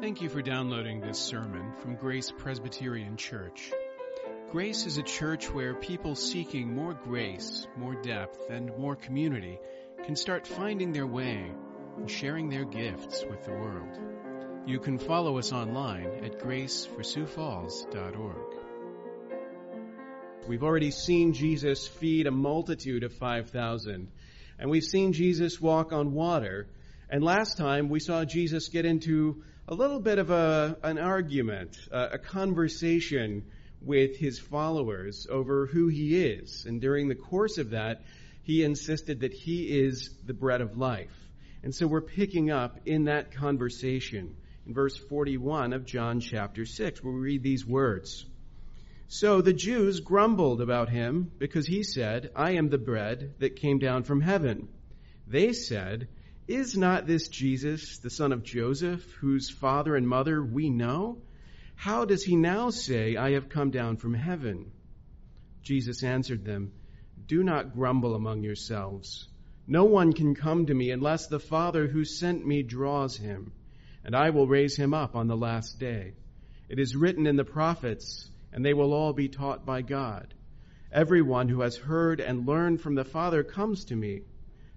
Thank you for downloading this sermon from Grace Presbyterian Church. Grace is a church where people seeking more grace, more depth, and more community can start finding their way and sharing their gifts with the world. You can follow us online at graceforsiouxfalls.org. We've already seen Jesus feed a multitude of 5,000, and we've seen Jesus walk on water. And last time we saw Jesus get into a little bit of a, an argument, a, a conversation with his followers over who he is. And during the course of that, he insisted that he is the bread of life. And so we're picking up in that conversation in verse 41 of John chapter 6, where we read these words. So the Jews grumbled about him because he said, I am the bread that came down from heaven. They said, Is not this Jesus, the son of Joseph, whose father and mother we know? How does he now say, I have come down from heaven? Jesus answered them, Do not grumble among yourselves. No one can come to me unless the Father who sent me draws him, and I will raise him up on the last day. It is written in the prophets, and they will all be taught by God. Everyone who has heard and learned from the Father comes to me.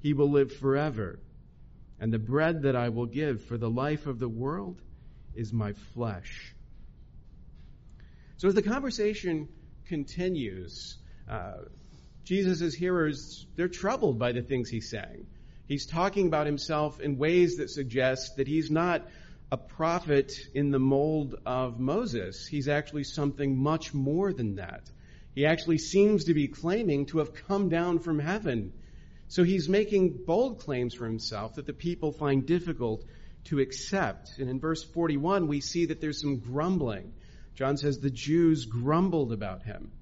he will live forever. And the bread that I will give for the life of the world is my flesh. So as the conversation continues, uh, Jesus' hearers, they're troubled by the things he's saying. He's talking about himself in ways that suggest that he's not a prophet in the mold of Moses. He's actually something much more than that. He actually seems to be claiming to have come down from heaven. So he's making bold claims for himself that the people find difficult to accept. And in verse 41, we see that there's some grumbling. John says the Jews grumbled about him.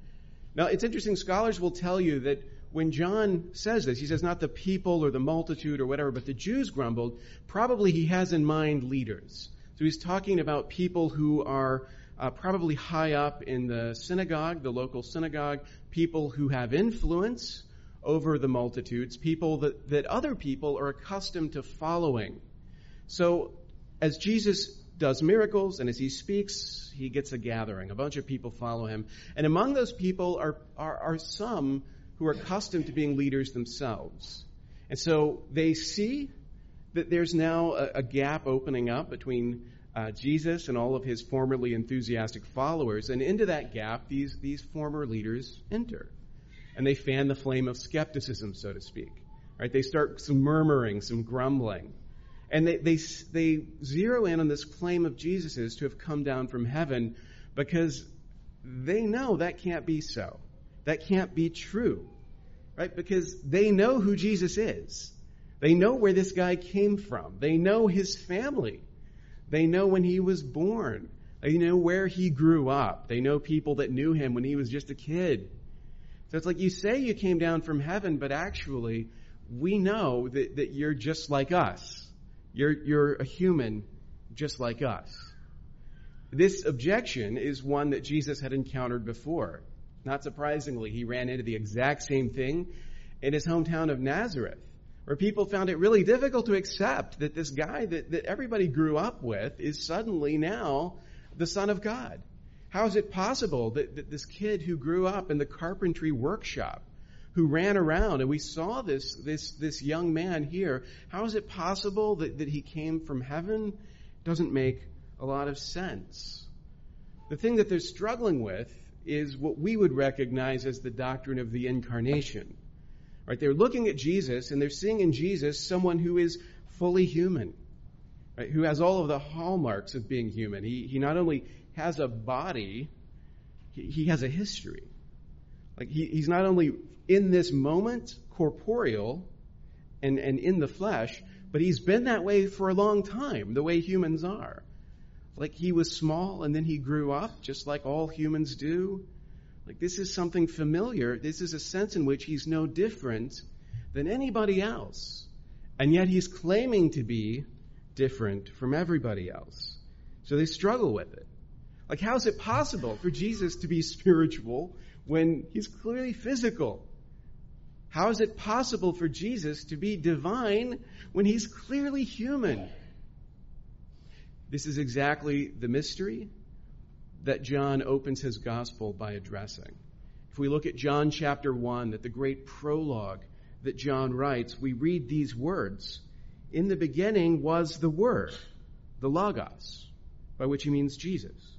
Now, it's interesting. Scholars will tell you that when John says this, he says not the people or the multitude or whatever, but the Jews grumbled. Probably he has in mind leaders. So he's talking about people who are uh, probably high up in the synagogue, the local synagogue, people who have influence over the multitudes, people that, that other people are accustomed to following. So as Jesus does miracles and as he speaks, he gets a gathering. A bunch of people follow him. And among those people are, are, are some who are accustomed to being leaders themselves. And so they see that there's now a, a gap opening up between uh, Jesus and all of his formerly enthusiastic followers. And into that gap, these, these former leaders enter. And they fan the flame of skepticism, so to speak. Right? They start some murmuring, some grumbling. And they, they, they zero in on this claim of Jesus' to have come down from heaven because they know that can't be so. That can't be true. Right? Because they know who Jesus is. They know where this guy came from. They know his family. They know when he was born. They know where he grew up. They know people that knew him when he was just a kid. So it's like you say you came down from heaven, but actually, we know that, that you're just like us. You're, you're a human just like us. This objection is one that Jesus had encountered before. Not surprisingly, he ran into the exact same thing in his hometown of Nazareth, where people found it really difficult to accept that this guy that, that everybody grew up with is suddenly now the Son of God. How is it possible that, that this kid who grew up in the carpentry workshop who ran around and we saw this, this, this young man here. How is it possible that, that he came from heaven? Doesn't make a lot of sense. The thing that they're struggling with is what we would recognize as the doctrine of the incarnation. Right? They're looking at Jesus and they're seeing in Jesus someone who is fully human. Right? Who has all of the hallmarks of being human. He, he not only has a body, he, has a history. Like he, he's not only in this moment corporeal and, and in the flesh, but he's been that way for a long time, the way humans are. Like he was small and then he grew up, just like all humans do. Like this is something familiar. This is a sense in which he's no different than anybody else. And yet he's claiming to be different from everybody else. So they struggle with it. Like, how is it possible for Jesus to be spiritual when he's clearly physical? How is it possible for Jesus to be divine when he's clearly human? This is exactly the mystery that John opens his gospel by addressing. If we look at John chapter 1, at the great prologue that John writes, we read these words In the beginning was the Word, the Logos, by which he means Jesus.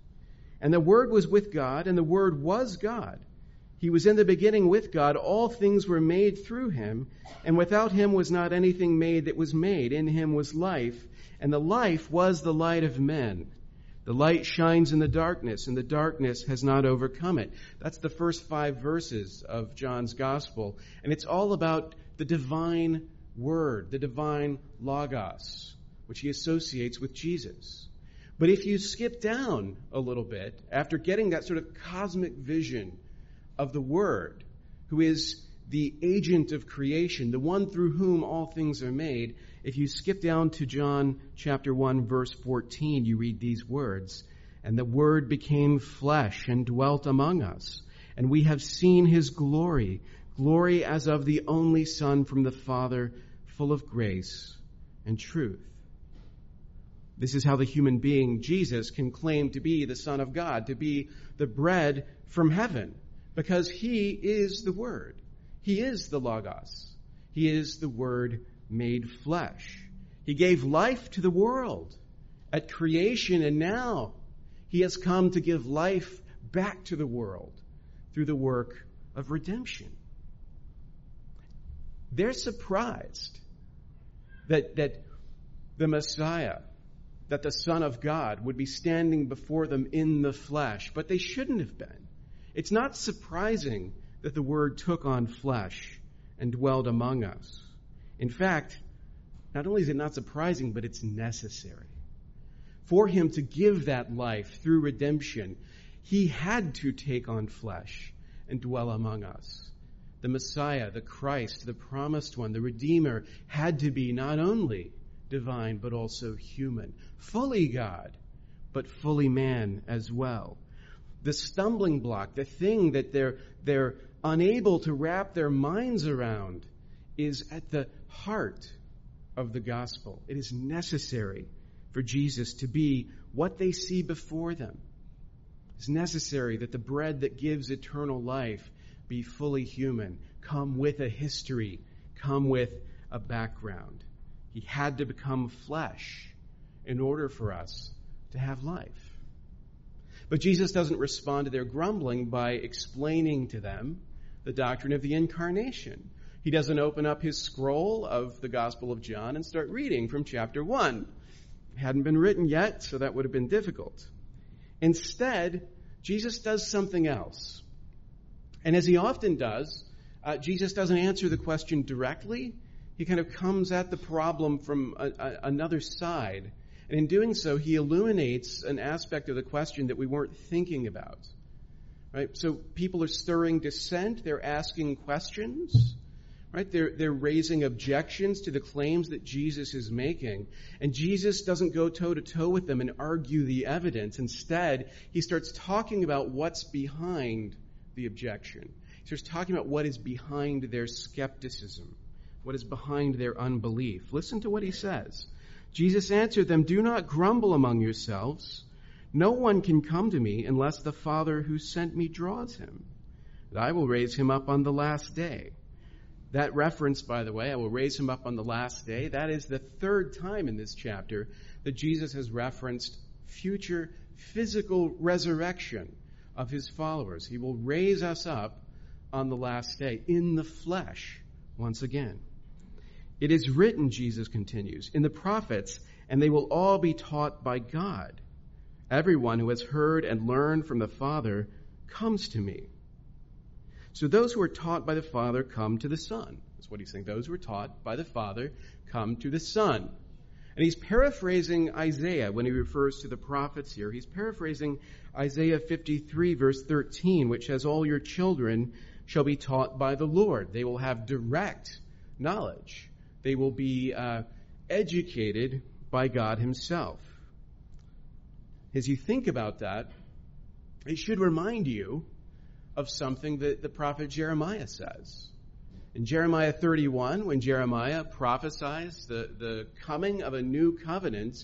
And the Word was with God, and the Word was God. He was in the beginning with God. All things were made through him, and without him was not anything made that was made. In him was life, and the life was the light of men. The light shines in the darkness, and the darkness has not overcome it. That's the first five verses of John's Gospel. And it's all about the divine Word, the divine Logos, which he associates with Jesus. But if you skip down a little bit, after getting that sort of cosmic vision of the Word, who is the agent of creation, the one through whom all things are made, if you skip down to John chapter 1 verse 14, you read these words, and the word became flesh and dwelt among us, and we have seen his glory, glory as of the only son from the Father, full of grace and truth. This is how the human being, Jesus, can claim to be the Son of God, to be the bread from heaven, because he is the Word. He is the Logos. He is the Word made flesh. He gave life to the world at creation, and now he has come to give life back to the world through the work of redemption. They're surprised that, that the Messiah, that the Son of God would be standing before them in the flesh, but they shouldn't have been. It's not surprising that the Word took on flesh and dwelled among us. In fact, not only is it not surprising, but it's necessary. For him to give that life through redemption, he had to take on flesh and dwell among us. The Messiah, the Christ, the promised one, the Redeemer, had to be not only divine, but also human. Fully God, but fully man as well. The stumbling block, the thing that they're, they're unable to wrap their minds around, is at the heart of the gospel. It is necessary for Jesus to be what they see before them. It's necessary that the bread that gives eternal life be fully human, come with a history, come with a background. He had to become flesh in order for us to have life. But Jesus doesn't respond to their grumbling by explaining to them the doctrine of the incarnation. He doesn't open up his scroll of the Gospel of John and start reading from chapter 1. It hadn't been written yet, so that would have been difficult. Instead, Jesus does something else. And as he often does, uh, Jesus doesn't answer the question directly. He kind of comes at the problem from a, a, another side. And in doing so, he illuminates an aspect of the question that we weren't thinking about. Right? So people are stirring dissent, they're asking questions. Right? They're, they're raising objections to the claims that Jesus is making. And Jesus doesn't go toe to toe with them and argue the evidence. Instead, he starts talking about what's behind the objection. He starts talking about what is behind their skepticism, what is behind their unbelief. Listen to what he says. Jesus answered them, Do not grumble among yourselves. No one can come to me unless the Father who sent me draws him. And I will raise him up on the last day. That reference, by the way, I will raise him up on the last day, that is the third time in this chapter that Jesus has referenced future physical resurrection of his followers. He will raise us up on the last day in the flesh once again. It is written, Jesus continues, in the prophets, and they will all be taught by God. Everyone who has heard and learned from the Father comes to me. So those who are taught by the Father come to the Son. That's what he's saying. Those who are taught by the Father come to the Son. And he's paraphrasing Isaiah when he refers to the prophets here. He's paraphrasing Isaiah 53 verse 13, which says, All your children shall be taught by the Lord. They will have direct knowledge. They will be uh, educated by God himself. As you think about that, it should remind you of something that the prophet Jeremiah says. In Jeremiah 31, when Jeremiah prophesies the, the coming of a new covenant,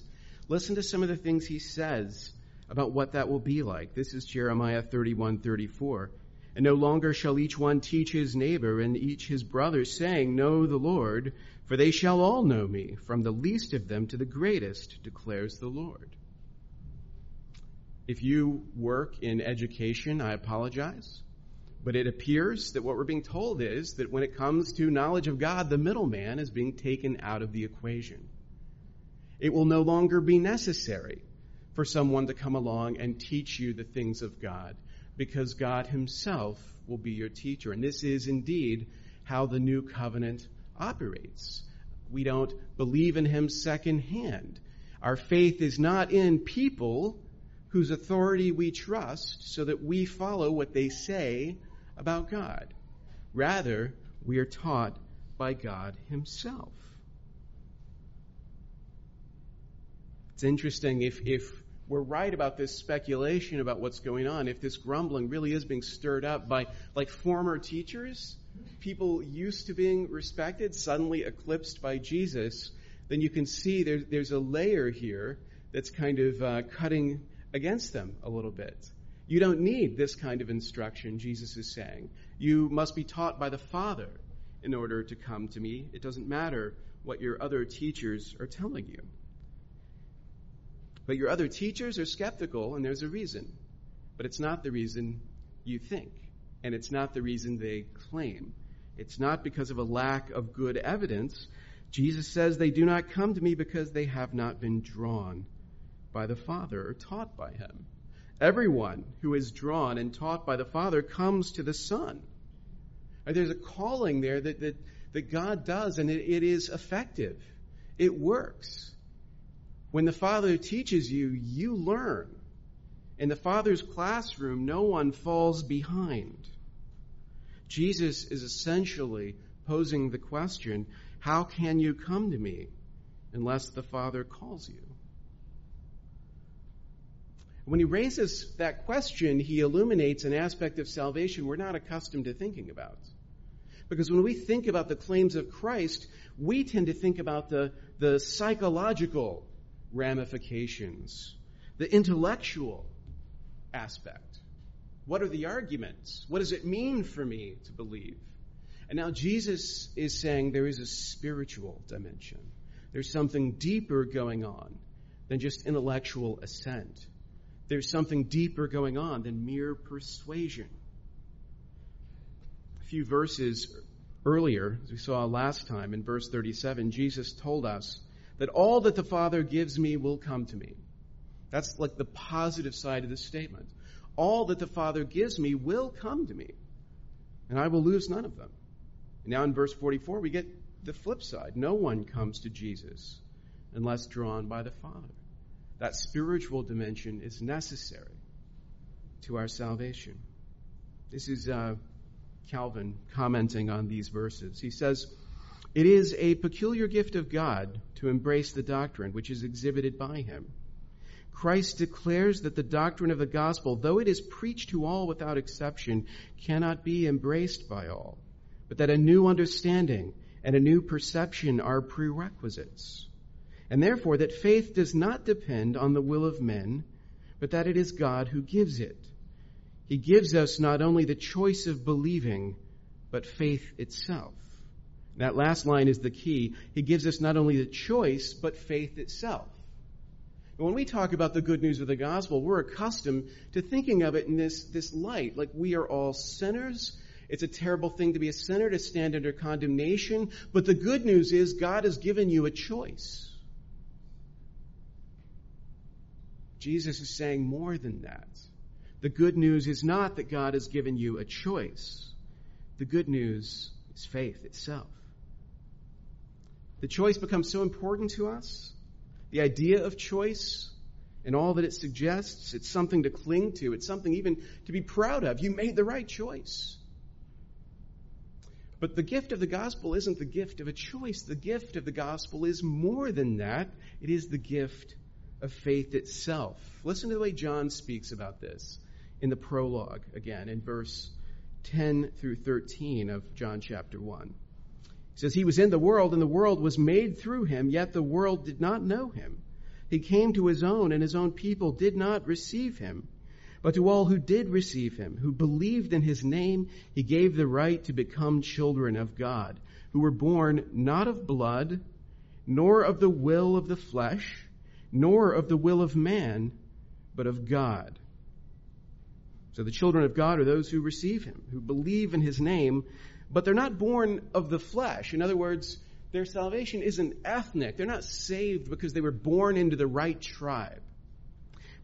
listen to some of the things he says about what that will be like. This is Jeremiah 31, 34. And no longer shall each one teach his neighbor and each his brother, saying, Know the Lord, for they shall all know me, from the least of them to the greatest, declares the Lord. If you work in education, I apologize. But it appears that what we're being told is that when it comes to knowledge of God, the middleman is being taken out of the equation. It will no longer be necessary for someone to come along and teach you the things of God because God himself will be your teacher. And this is indeed how the new covenant operates. We don't believe in him secondhand. Our faith is not in people whose authority we trust so that we follow what they say about God. Rather, we are taught by God Himself. It's interesting if, if we're right about this speculation about what's going on, if this grumbling really is being stirred up by like former teachers, people used to being respected, suddenly eclipsed by Jesus, then you can see there, there's a layer here that's kind of uh, cutting against them a little bit. You don't need this kind of instruction, Jesus is saying. You must be taught by the Father in order to come to me. It doesn't matter what your other teachers are telling you. But your other teachers are skeptical, and there's a reason. But it's not the reason you think, and it's not the reason they claim. It's not because of a lack of good evidence. Jesus says they do not come to me because they have not been drawn by the Father or taught by him. Everyone who is drawn and taught by the Father comes to the Son. There's a calling there that, that, that God does, and it, it is effective. It works. When the Father teaches you, you learn. In the Father's classroom, no one falls behind. Jesus is essentially posing the question how can you come to me unless the Father calls you? When he raises that question, he illuminates an aspect of salvation we're not accustomed to thinking about. Because when we think about the claims of Christ, we tend to think about the, the psychological ramifications, the intellectual aspect. What are the arguments? What does it mean for me to believe? And now Jesus is saying there is a spiritual dimension. There's something deeper going on than just intellectual assent. There's something deeper going on than mere persuasion. A few verses earlier, as we saw last time in verse 37, Jesus told us that all that the Father gives me will come to me. That's like the positive side of the statement. All that the Father gives me will come to me, and I will lose none of them. Now in verse 44, we get the flip side. No one comes to Jesus unless drawn by the Father. That spiritual dimension is necessary to our salvation. This is uh, Calvin commenting on these verses. He says, It is a peculiar gift of God to embrace the doctrine which is exhibited by him. Christ declares that the doctrine of the gospel, though it is preached to all without exception, cannot be embraced by all, but that a new understanding and a new perception are prerequisites and therefore that faith does not depend on the will of men, but that it is God who gives it. He gives us not only the choice of believing, but faith itself. That last line is the key. He gives us not only the choice, but faith itself. And when we talk about the good news of the gospel, we're accustomed to thinking of it in this, this light, like we are all sinners. It's a terrible thing to be a sinner, to stand under condemnation. But the good news is God has given you a choice. Jesus is saying more than that. The good news is not that God has given you a choice. The good news is faith itself. The choice becomes so important to us The idea of choice and all that it suggests, it's something to cling to. It's something even to be proud of. You made the right choice. But the gift of the gospel isn't the gift of a choice. The gift of the gospel is more than that. It is the gift of faith itself. Listen to the way John speaks about this in the prologue again in verse 10 through 13 of John chapter 1. He says, He was in the world, and the world was made through him, yet the world did not know him. He came to his own, and his own people did not receive him. But to all who did receive him, who believed in his name, he gave the right to become children of God, who were born not of blood, nor of the will of the flesh, nor of the will of man, but of God. So the children of God are those who receive him, who believe in his name, but they're not born of the flesh. In other words, their salvation isn't ethnic. They're not saved because they were born into the right tribe.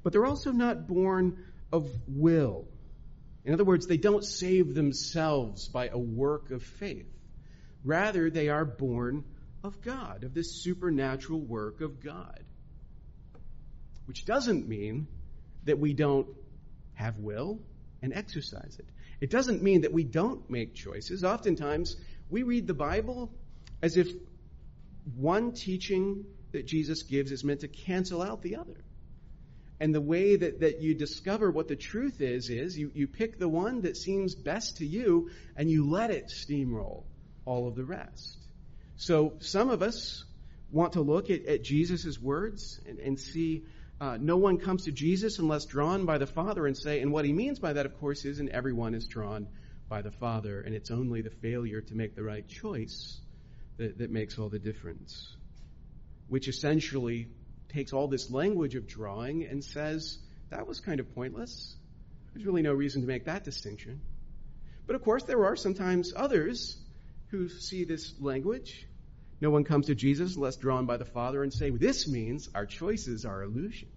But they're also not born of will. In other words, they don't save themselves by a work of faith. Rather, they are born of God, of this supernatural work of God. Which doesn't mean that we don't have will and exercise it. It doesn't mean that we don't make choices. Oftentimes, we read the Bible as if one teaching that Jesus gives is meant to cancel out the other. And the way that, that you discover what the truth is, is you, you pick the one that seems best to you and you let it steamroll all of the rest. So some of us want to look at, at Jesus' words and, and see uh, no one comes to Jesus unless drawn by the Father and say, and what he means by that, of course, is, and everyone is drawn by the Father, and it's only the failure to make the right choice that, that makes all the difference. Which essentially takes all this language of drawing and says, that was kind of pointless. There's really no reason to make that distinction. But of course, there are sometimes others who see this language. No one comes to Jesus unless drawn by the Father and say, this means our choices are illusions.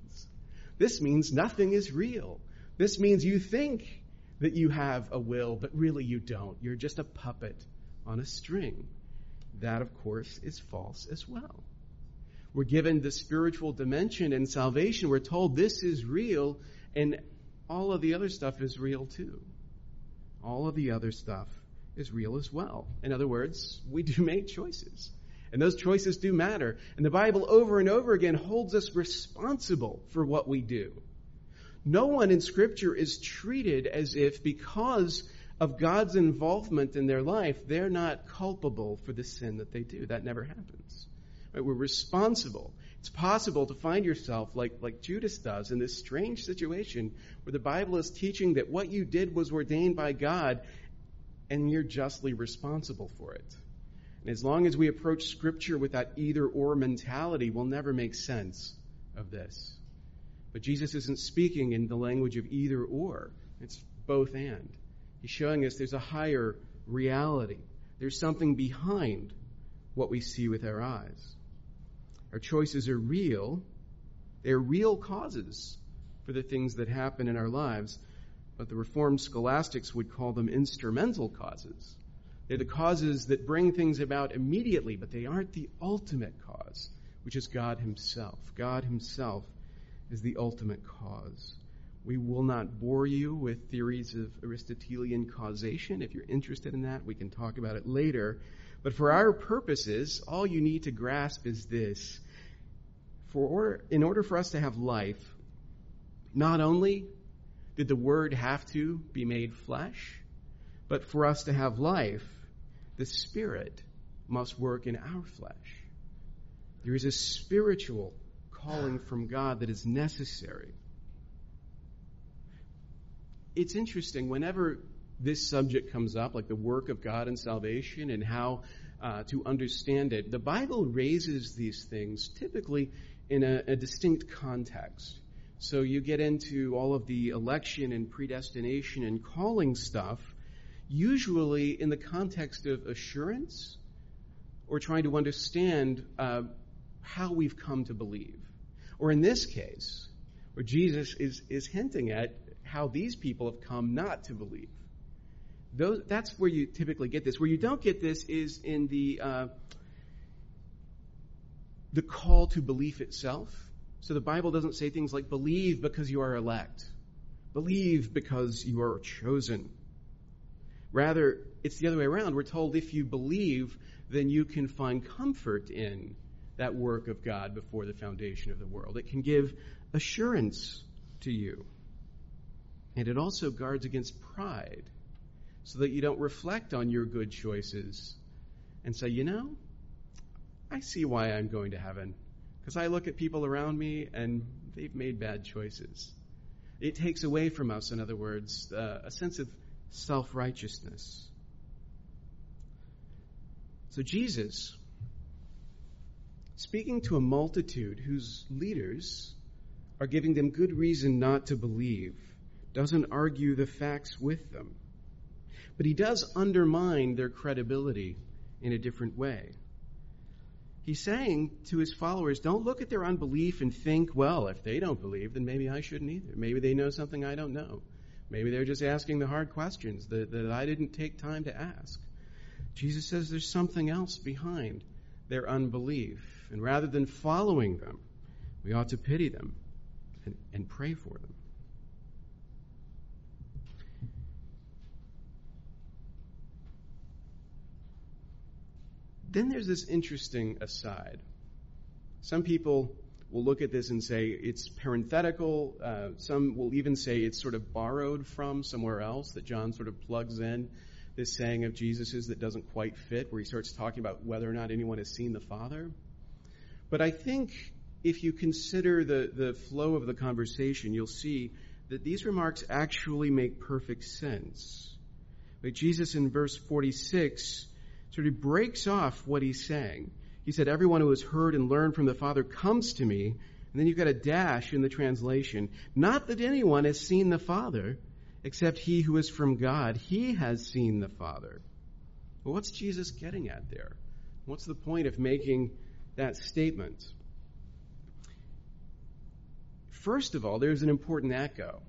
This means nothing is real. This means you think that you have a will, but really you don't. You're just a puppet on a string. That, of course, is false as well. We're given the spiritual dimension in salvation. We're told this is real, and all of the other stuff is real too. All of the other stuff is real as well. In other words, we do make choices. And those choices do matter. And the Bible over and over again holds us responsible for what we do. No one in Scripture is treated as if because of God's involvement in their life, they're not culpable for the sin that they do. That never happens. Right? We're responsible. It's possible to find yourself like, like Judas does in this strange situation where the Bible is teaching that what you did was ordained by God and you're justly responsible for it. And as long as we approach Scripture with that either or mentality, we'll never make sense of this. But Jesus isn't speaking in the language of either or, it's both and. He's showing us there's a higher reality, there's something behind what we see with our eyes. Our choices are real. They're real causes for the things that happen in our lives, but the Reformed scholastics would call them instrumental causes. They're the causes that bring things about immediately, but they aren't the ultimate cause, which is God Himself. God Himself is the ultimate cause. We will not bore you with theories of Aristotelian causation. If you're interested in that, we can talk about it later. But for our purposes, all you need to grasp is this. For order, in order for us to have life, not only did the Word have to be made flesh, but for us to have life, the Spirit must work in our flesh. There is a spiritual calling from God that is necessary. It's interesting, whenever this subject comes up, like the work of God in salvation and how uh, to understand it, the Bible raises these things typically in a, a distinct context. So you get into all of the election and predestination and calling stuff, usually in the context of assurance or trying to understand uh, how we've come to believe. Or in this case, where Jesus is, is hinting at how these people have come not to believe. Those, that's where you typically get this. Where you don't get this is in the uh, the call to belief itself. So the Bible doesn't say things like believe because you are elect, believe because you are chosen. Rather, it's the other way around. We're told if you believe, then you can find comfort in that work of God before the foundation of the world. It can give assurance to you. And it also guards against pride so that you don't reflect on your good choices and say, you know, I see why I'm going to heaven. Because I look at people around me and they've made bad choices. It takes away from us, in other words, uh, a sense of self righteousness. So Jesus, speaking to a multitude whose leaders are giving them good reason not to believe, doesn't argue the facts with them. But he does undermine their credibility in a different way. He's saying to his followers, don't look at their unbelief and think, well, if they don't believe, then maybe I shouldn't either. Maybe they know something I don't know. Maybe they're just asking the hard questions that, that I didn't take time to ask. Jesus says there's something else behind their unbelief. And rather than following them, we ought to pity them and, and pray for them. Then there's this interesting aside. Some people will look at this and say it's parenthetical. Uh, some will even say it's sort of borrowed from somewhere else, that John sort of plugs in this saying of Jesus's that doesn't quite fit, where he starts talking about whether or not anyone has seen the Father. But I think if you consider the, the flow of the conversation, you'll see that these remarks actually make perfect sense. Like Jesus in verse 46 sort of breaks off what he's saying. He said, Everyone who has heard and learned from the Father comes to me. And then you've got a dash in the translation. Not that anyone has seen the Father, except he who is from God. He has seen the Father. Well, what's Jesus getting at there? What's the point of making that statement? First of all, there's an important echo.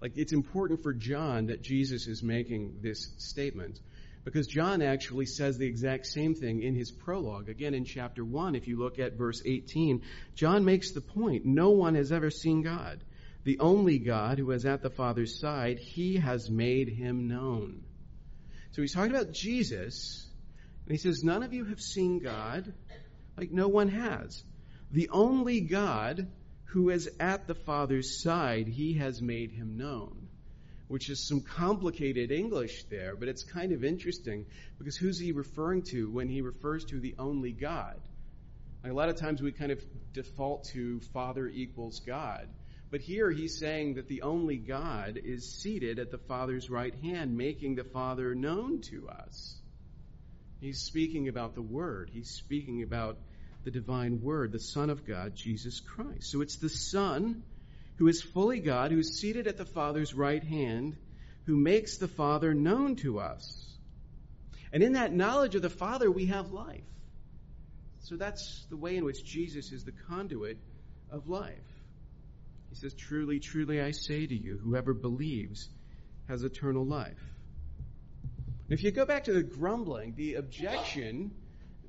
Like, it's important for John that Jesus is making this statement. Because John actually says the exact same thing in his prologue. Again, in chapter 1, if you look at verse 18, John makes the point no one has ever seen God. The only God who is at the Father's side, he has made him known. So he's talking about Jesus, and he says, None of you have seen God, like no one has. The only God who is at the Father's side, he has made him known which is some complicated English there, but it's kind of interesting because who's he referring to when he refers to the only God? Like a lot of times we kind of default to Father equals God. But here he's saying that the only God is seated at the Father's right hand, making the Father known to us. He's speaking about the Word. He's speaking about the divine Word, the Son of God, Jesus Christ. So it's the Son who is fully God, who is seated at the Father's right hand, who makes the Father known to us. And in that knowledge of the Father, we have life. So that's the way in which Jesus is the conduit of life. He says, Truly, truly, I say to you, whoever believes has eternal life. If you go back to the grumbling, the objection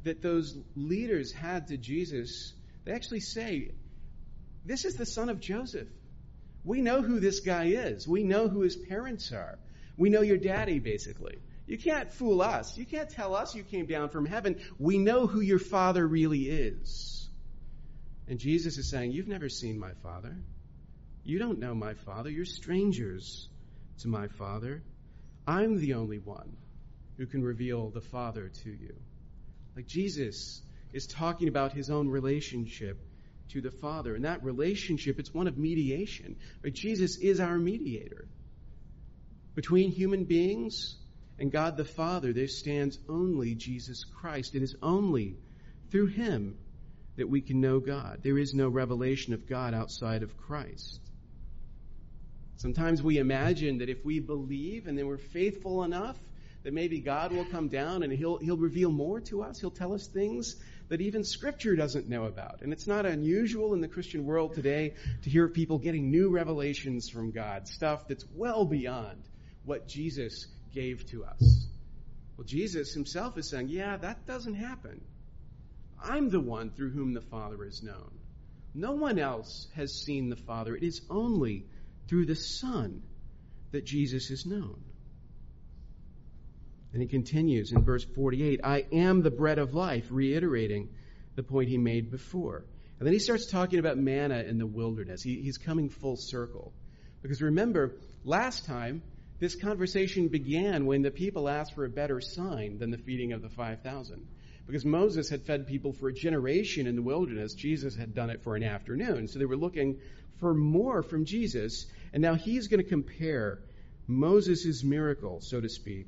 that those leaders had to Jesus, they actually say, This is the son of Joseph. We know who this guy is. We know who his parents are. We know your daddy, basically. You can't fool us. You can't tell us you came down from heaven. We know who your father really is. And Jesus is saying, You've never seen my father. You don't know my father. You're strangers to my father. I'm the only one who can reveal the father to you. Like Jesus is talking about his own relationship to the Father. And that relationship, it's one of mediation. Right? Jesus is our mediator. Between human beings and God the Father, there stands only Jesus Christ. It is only through him that we can know God. There is no revelation of God outside of Christ. Sometimes we imagine that if we believe and then we're faithful enough, that maybe God will come down and he'll, he'll reveal more to us. He'll tell us things that even Scripture doesn't know about. And it's not unusual in the Christian world today to hear people getting new revelations from God, stuff that's well beyond what Jesus gave to us. Well, Jesus himself is saying, yeah, that doesn't happen. I'm the one through whom the Father is known. No one else has seen the Father. It is only through the Son that Jesus is known. And he continues in verse 48 I am the bread of life, reiterating the point he made before. And then he starts talking about manna in the wilderness. He, he's coming full circle. Because remember, last time, this conversation began when the people asked for a better sign than the feeding of the 5,000. Because Moses had fed people for a generation in the wilderness, Jesus had done it for an afternoon. So they were looking for more from Jesus. And now he's going to compare Moses' miracle, so to speak,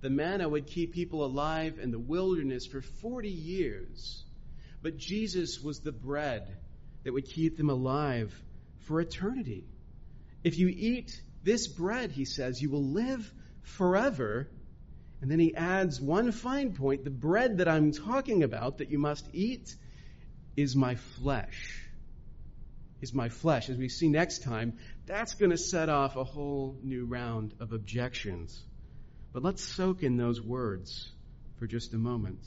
The manna would keep people alive in the wilderness for 40 years. But Jesus was the bread that would keep them alive for eternity. If you eat this bread, he says, you will live forever. And then he adds one fine point the bread that I'm talking about that you must eat is my flesh. Is my flesh. As we see next time, that's going to set off a whole new round of objections. But let's soak in those words for just a moment.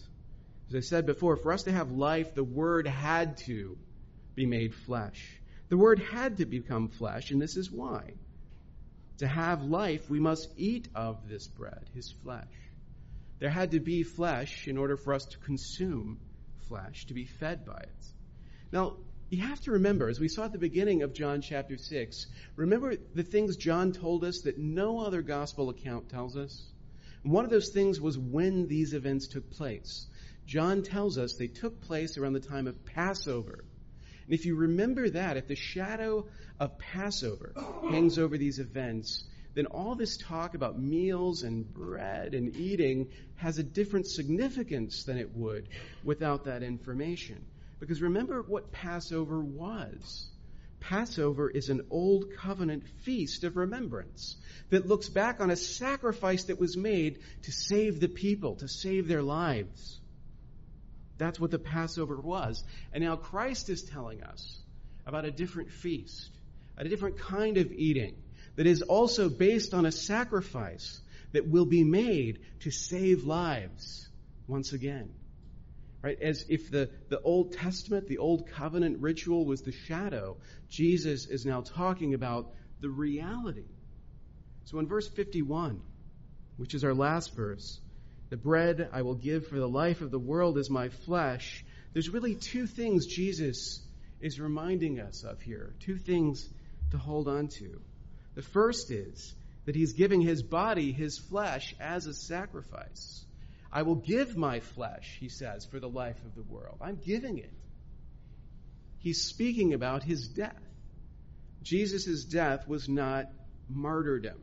As I said before, for us to have life, the Word had to be made flesh. The Word had to become flesh, and this is why. To have life, we must eat of this bread, His flesh. There had to be flesh in order for us to consume flesh, to be fed by it. Now, you have to remember, as we saw at the beginning of John chapter 6, remember the things John told us that no other gospel account tells us? One of those things was when these events took place. John tells us they took place around the time of Passover. And if you remember that, if the shadow of Passover hangs over these events, then all this talk about meals and bread and eating has a different significance than it would without that information. Because remember what Passover was. Passover is an old covenant feast of remembrance that looks back on a sacrifice that was made to save the people, to save their lives. That's what the Passover was. And now Christ is telling us about a different feast, a different kind of eating that is also based on a sacrifice that will be made to save lives once again. Right? As if the, the Old Testament, the Old Covenant ritual was the shadow, Jesus is now talking about the reality. So in verse 51, which is our last verse, the bread I will give for the life of the world is my flesh. There's really two things Jesus is reminding us of here, two things to hold on to. The first is that he's giving his body, his flesh, as a sacrifice. I will give my flesh, he says, for the life of the world. I'm giving it. He's speaking about his death. Jesus' death was not martyrdom.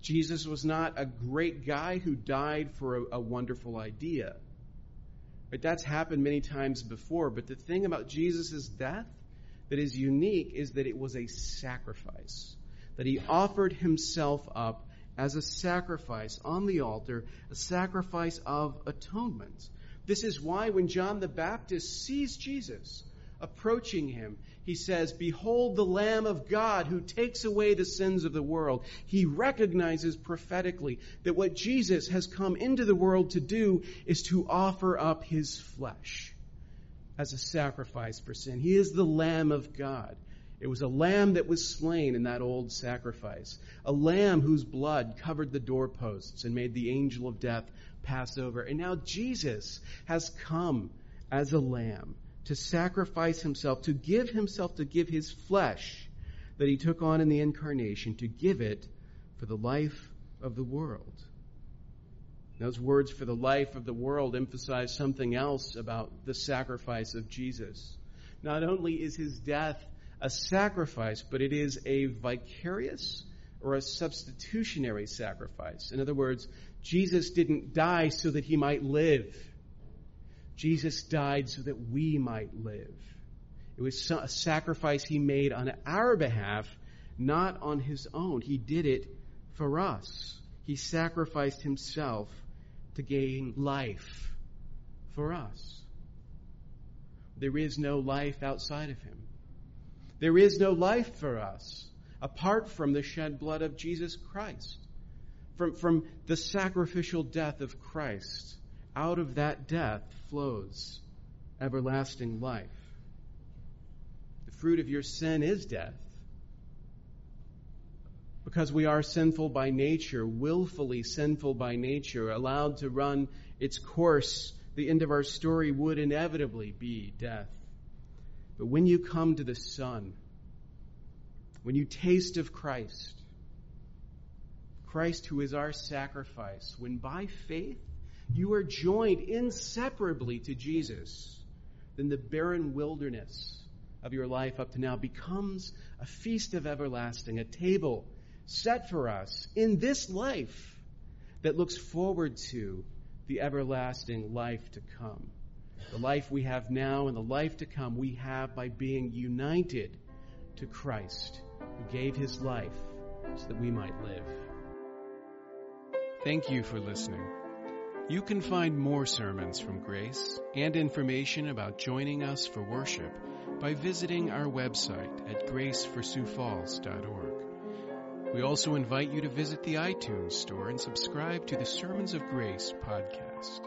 Jesus was not a great guy who died for a, a wonderful idea. Right? That's happened many times before, but the thing about Jesus' death that is unique is that it was a sacrifice. That he offered himself up as a sacrifice on the altar, a sacrifice of atonement. This is why when John the Baptist sees Jesus approaching him, he says, Behold the Lamb of God who takes away the sins of the world. He recognizes prophetically that what Jesus has come into the world to do is to offer up his flesh as a sacrifice for sin. He is the Lamb of God. It was a lamb that was slain in that old sacrifice, a lamb whose blood covered the doorposts and made the angel of death pass over. And now Jesus has come as a lamb to sacrifice himself, to give himself, to give his flesh that he took on in the incarnation, to give it for the life of the world. Those words for the life of the world emphasize something else about the sacrifice of Jesus. Not only is his death a sacrifice, but it is a vicarious or a substitutionary sacrifice. In other words, Jesus didn't die so that he might live. Jesus died so that we might live. It was a sacrifice he made on our behalf, not on his own. He did it for us. He sacrificed himself to gain life for us. There is no life outside of him. There is no life for us apart from the shed blood of Jesus Christ. From, from the sacrificial death of Christ, out of that death flows everlasting life. The fruit of your sin is death. Because we are sinful by nature, willfully sinful by nature, allowed to run its course, the end of our story would inevitably be death. But when you come to the Son, when you taste of Christ, Christ who is our sacrifice, when by faith you are joined inseparably to Jesus, then the barren wilderness of your life up to now becomes a feast of everlasting, a table set for us in this life that looks forward to the everlasting life to come. The life we have now and the life to come we have by being united to Christ who gave his life so that we might live. Thank you for listening. You can find more sermons from Grace and information about joining us for worship by visiting our website at graceforsiouxfalls.org. We also invite you to visit the iTunes store and subscribe to the Sermons of Grace podcast.